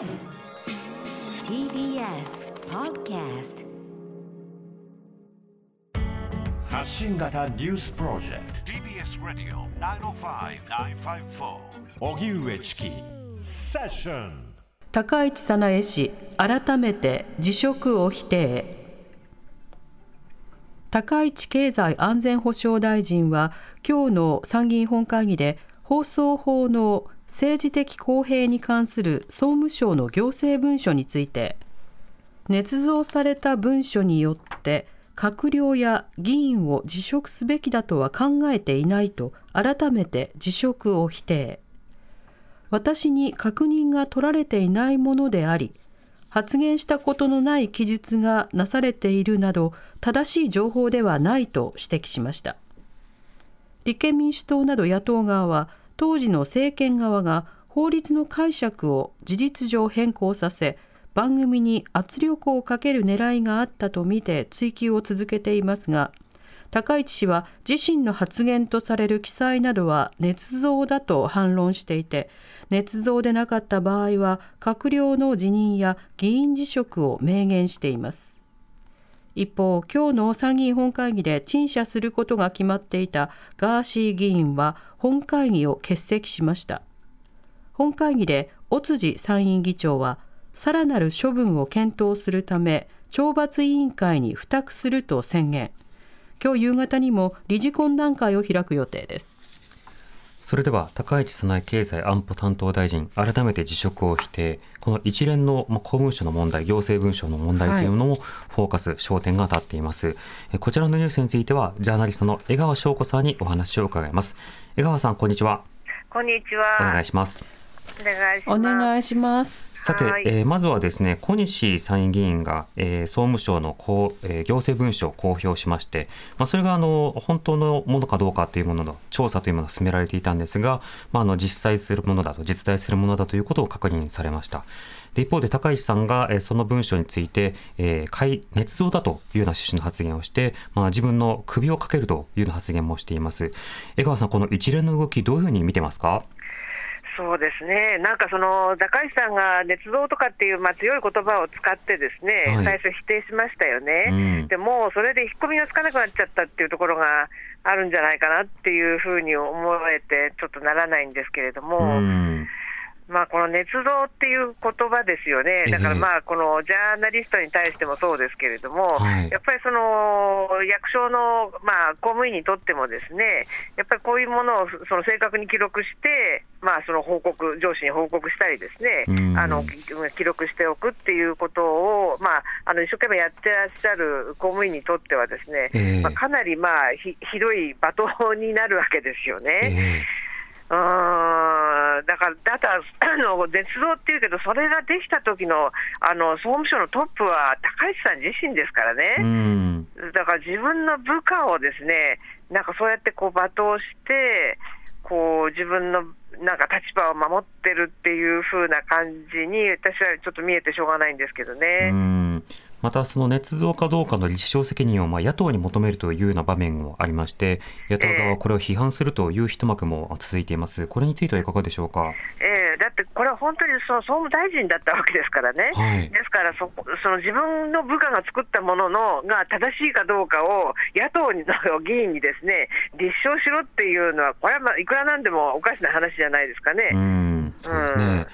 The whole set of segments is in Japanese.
TBS Podcast 発信型ニュースプロジェクト。TBS Radio 905-954荻上チキ。セッション。高市早苗氏改めて辞職を否定。高市経済安全保障大臣は今日の参議院本会議で放送法の政治的公平に関する総務省の行政文書について捏造された文書によって閣僚や議員を辞職すべきだとは考えていないと改めて辞職を否定。私に確認が取られていないものであり発言したことのない記述がなされているなど正しい情報ではないと指摘しました。立憲民主党など野党側は当時の政権側が法律の解釈を事実上変更させ番組に圧力をかける狙いがあったとみて追及を続けていますが高市氏は自身の発言とされる記載などは捏造だと反論していて捏造でなかった場合は閣僚の辞任や議員辞職を明言しています。一方今日の参議院本会議で陳謝することが決まっていたガーシー議員は本会議を欠席しました。本会議で尾辻参院議長はさらなる処分を検討するため懲罰委員会に付託すると宣言。今日夕方にも理事懇談会を開く予定です。それでは高市早苗経済安保担当大臣改めて辞職を否定。この一連の公文書の問題行政文書の問題というのもフォーカス、焦点が当たっています。こちらのニュースについてはジャーナリストの江川翔子さんにお話を伺います。江川さんこんにちは。こんにちは。お願いしますお願いしまおす。願いします。さて、はい。えーまずはですね小西参院議員が、えー総務省のこう、えー行政文書を公表しまして、まあ、それがあの本当のものかどうかというものの調査というものが進められていたんですが、まあ、あの実際するものだと実在するものだということを確認されました。で一方で高市さんが、えーその文書について、えー、解捏造だというような趣旨の発言をして、まあ、自分の首をかけるというような発言もしています。江川さんこの一連の動きどういうふうに見てますか？そうですね。なんかその高市さんが捏造とかっていうまあ強い言葉を使ってですね、はい最初否定しましたよね。うんでもうそれで引っ込みがつかなくなっちゃったっていうところがあるんじゃないかなっていうふうに思えてちょっとならないんですけれども。うんまあ、この捏造っていう言葉ですよね、だからまあこのジャーナリストに対してもそうですけれども、はい。やっぱりその役所の、まあ、公務員にとっても、ですねやっぱりこういうものをその正確に記録して、まあ、その報告、上司に報告したり、ですねうん。あのき記録しておくっていうことを、まあ、あの一生懸命やってらっしゃる公務員にとっては、ですね、ええ。まあ、かなり、まあ、ひひどい罵倒になるわけですよね。えうーんだから、だから あの捏造っていうけど、それができた時のあの総務省のトップは高市さん自身ですからね、ん。だから自分の部下をですね、なんかそうやってこう罵倒して、こう自分のなんか立場を守ってるっていう風な感じに、私はちょっと見えてしょうがないんですけどうね。んまた、その捏造かどうかの立証責任をまあ野党に求めるというような場面もありまして、野党側はこれを批判するという一幕も続いています。これについてはいかがでしょうか？ええだってこれは本当にその総務大臣だったわけですからね、はいですからそこその自分の部下が作ったもののが正しいかどうかを野党の議員にですね立証しろっていうのは、これはまあいくらなんでもおかしな話じゃないですかね。うん、そうですね。うん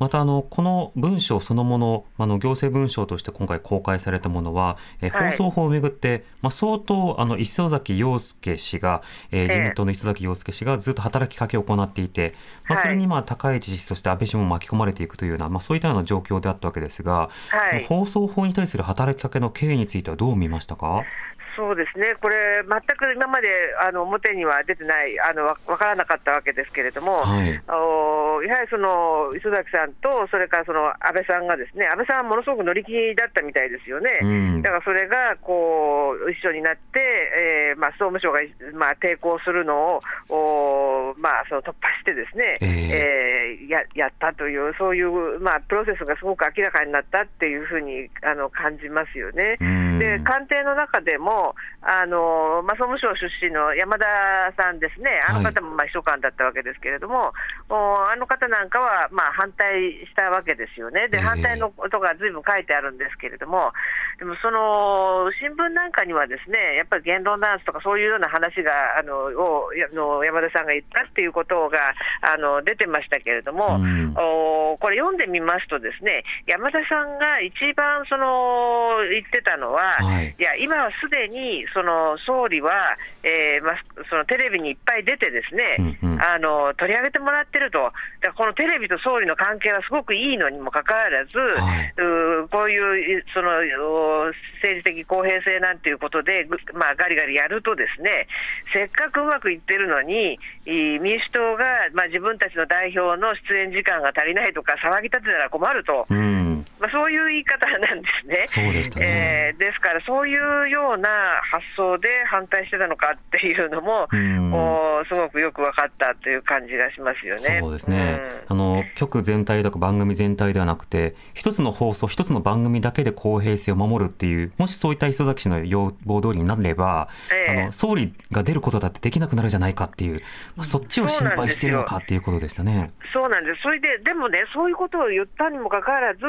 またあのこの文書そのもの、あの行政文書として今回公開されたものは、えーはい。放送法をめぐって、まあ、相当あの磯崎陽介氏が、えーええ。自民党の磯崎陽介氏がずっと働きかけを行っていて、まあ、はい。それにまあ高市氏そして安倍氏も巻き込まれていくというような、まあ、そういったような状況であったわけですが、はい。放送法に対する働きかけの経緯についてはどう見ましたか？そうですね、これ、全く今まであの表には出てない、あのわ分からなかったわけですけれども、はい。あのやはりその磯崎さんと、それからその安倍さんがですね、安倍さんはものすごく乗り気だったみたいですよね。うん。だからそれがこう一緒になって、えーまあ、総務省が、まあ、抵抗するのを、おまあ、その突破してですね、ええーややったという、そういう、まあ、プロセスがすごく明らかになったっていうふうにあの感じますよね。うん。で官邸の中でも、も、あのまあ、総務省出身の山田さんですね、あの方もまあ秘書官だったわけですけれども、おあの方なんかはまあ反対したわけですよね、でええ。反対のことがずいぶん書いてあるんですけれども、でもその新聞なんかには、ですねやっぱり言論弾圧とか、そういうような話があのをの山田さんが言ったっていうことがあの出てましたけれども、うん。おこれ読んでみますと、ですね山田さんが一番その言ってたのは、はい。いや今はすでにその総理は、えーまあ、そのテレビにいっぱい出て、ですね、うんうん。あの取り上げてもらってると、だこのテレビと総理の関係はすごくいいのにもかかわらず、い。うーこういうそのお政治的公平性なんていうことで、ぐまあ、ガリガリやると、ですねせっかくうまくいってるのに、い民主党が、まあ、自分たちの代表の出演時間が足りないとか、騒ぎ立てたら困ると。うん、まあ、そういう言い方なんですね。そうでしたね。えーですから、そういうような発想で反対してたのかっていうのも、うん。おすごくよく分かったという感じがしますよね。そうですね、うん。あの局全体とか番組全体ではなくて一つの放送一つの番組だけで公平性を守るっていうもしそういった磯崎氏の要望通りになれば、ええ。あの総理が出ることだってできなくなるじゃないかっていう、まあ、そっちを心配しているのかっていうことでしたね。そうなんです、それで、でもね、そういうことを言ったにもかかわらず、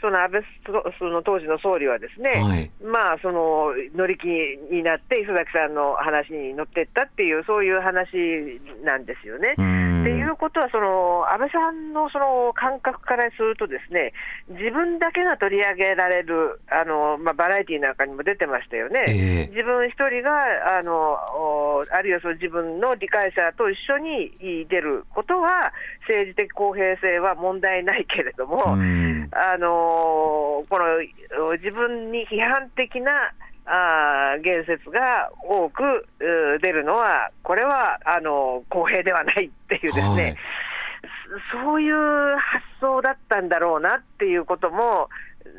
その安倍そその当時の総理はですね、はい。まあ、その乗り気になって、磯崎さんの話に乗っていったっていう、そういう話なんですよね。うん。っていうことは、その安倍さんのその感覚からすると、ですね自分だけが取り上げられる、あのまあ、バラエティーなんかにも出てましたよね、ええ。自分一人があのおあるいはその自分の理解者と一緒にい出ることは、政治的公平性は問題ないけれども、うん。あのこのお自分に批判的なあー言説が多くう出るのは、これはあの公平ではないっていうですね、はい。そそういう発想だったんだろうなっていうことも、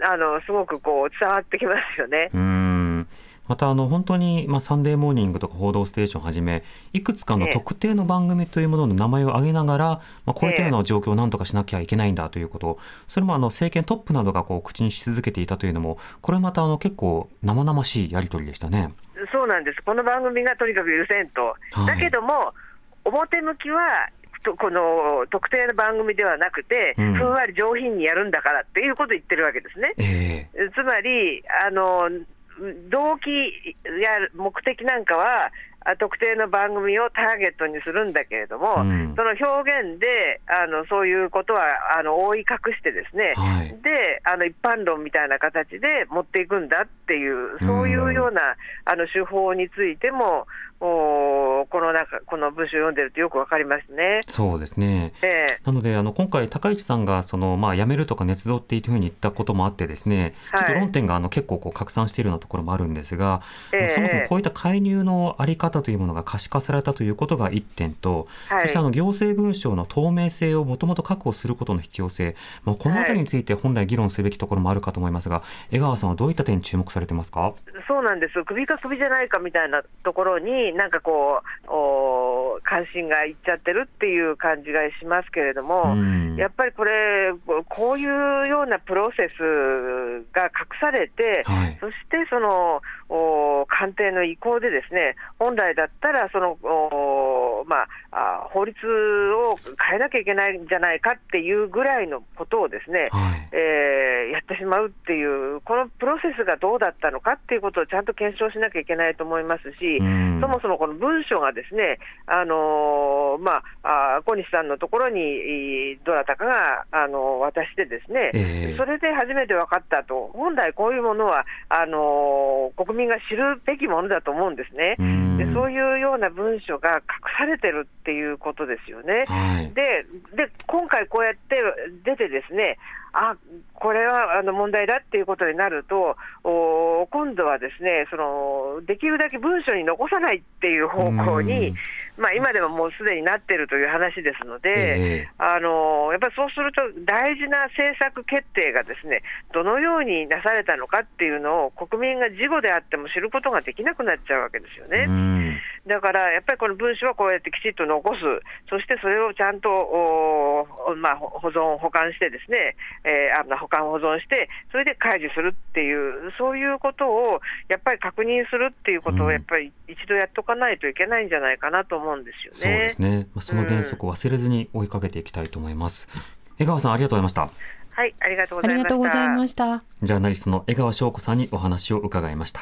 あのすごくこう伝わってきますよね。うんまたあの本当に、まあ、サンデーモーニングとか報道ステーションはじめいくつかのええ。特定の番組というものの名前を挙げながら、まあ、こういったような状況を何とかしなきゃいけないんだということそれもあの政権トップなどがこう口にし続けていたというのもこれまたあの結構生々しいやり取りでしたね。そうなんです、この番組がとにかく許せんと、はい。だけども、表向きは、とこの特定の番組ではなくて、うん。ふんわり上品にやるんだからっていうことを言ってるわけですね。ええ。つまり、あの動機や目的なんかは、あ特定の番組をターゲットにするんだけれども、うん。その表現であのそういうことはあの覆い隠して、ですね、はい。であの一般論みたいな形で持っていくんだっていう、そういうようなあの手法についても、おこの中この文章を読んでるとよくわかりますね。そうですね。ええ。なのであの今回高市さんがその、まあ、辞めるとか捏造っていうふうに言ったこともあってですね、はい。ちょっと論点があの結構こう拡散しているようなところもあるんですが、ええ。そもそもこういった介入のあり方というものが可視化されたということが1点と、はい。そしてあの行政文書の透明性をもともと確保することの必要性、まあ、このあたりについて本来議論すべきところもあるかと思いますが、江川さんはどういった点に注目されてますか？そうなんです、首か首じゃないかみたいなところに、なんかこう、お関心がいっちゃってるっていう感じがしますけれども、うん。やっぱりこれ、こういうようなプロセスが隠されて、はい。そしてそのお官邸の意向で、ですね本来だったらその、おまあ、あ法律を変えなきゃいけないんじゃないかっていうぐらいのことをですね、はい。えーやってしまうっていう、このプロセスがどうだったのかっていうことをちゃんと検証しなきゃいけないと思いますし、うん。そもそもこの文書がですね、あのーまあ、あ小西さんのところにいどなたかが、渡してですね、ええそれで初めて分かったと、本来こういうものはあのー国民が知るべきものだと思うんですね。うんでそういうような文書が隠されてるっていうことですよね。はいでで今回こうやって出てですねあこれはあの問題だっていうことになるとお今度はですねそのできるだけ文書に残さないっていう方向に、まあ、今でももうすでになってるという話ですので、ええあのやっぱりそうすると大事な政策決定がですねどのようになされたのかっていうのを国民が事後であっても知ることができなくなっちゃうわけですよね。うんだからやっぱりこの文書はこうやってきちっと残す、そしてそれをちゃんと、おまあ、保存、保管してですね、えー、あ保管、保存して、それで開示するっていう、そういうことをやっぱり確認するっていうことを、やっぱり一度やっとかないといけないんじゃないかなと思うんですよね。そうですね。まあ、その原則を忘れずに追いかけていきたいと思います。江川さんありがとうございました。はい、ありがとうごありがとうございました。ジャーナリストの江川翔子さんにお話を伺いました。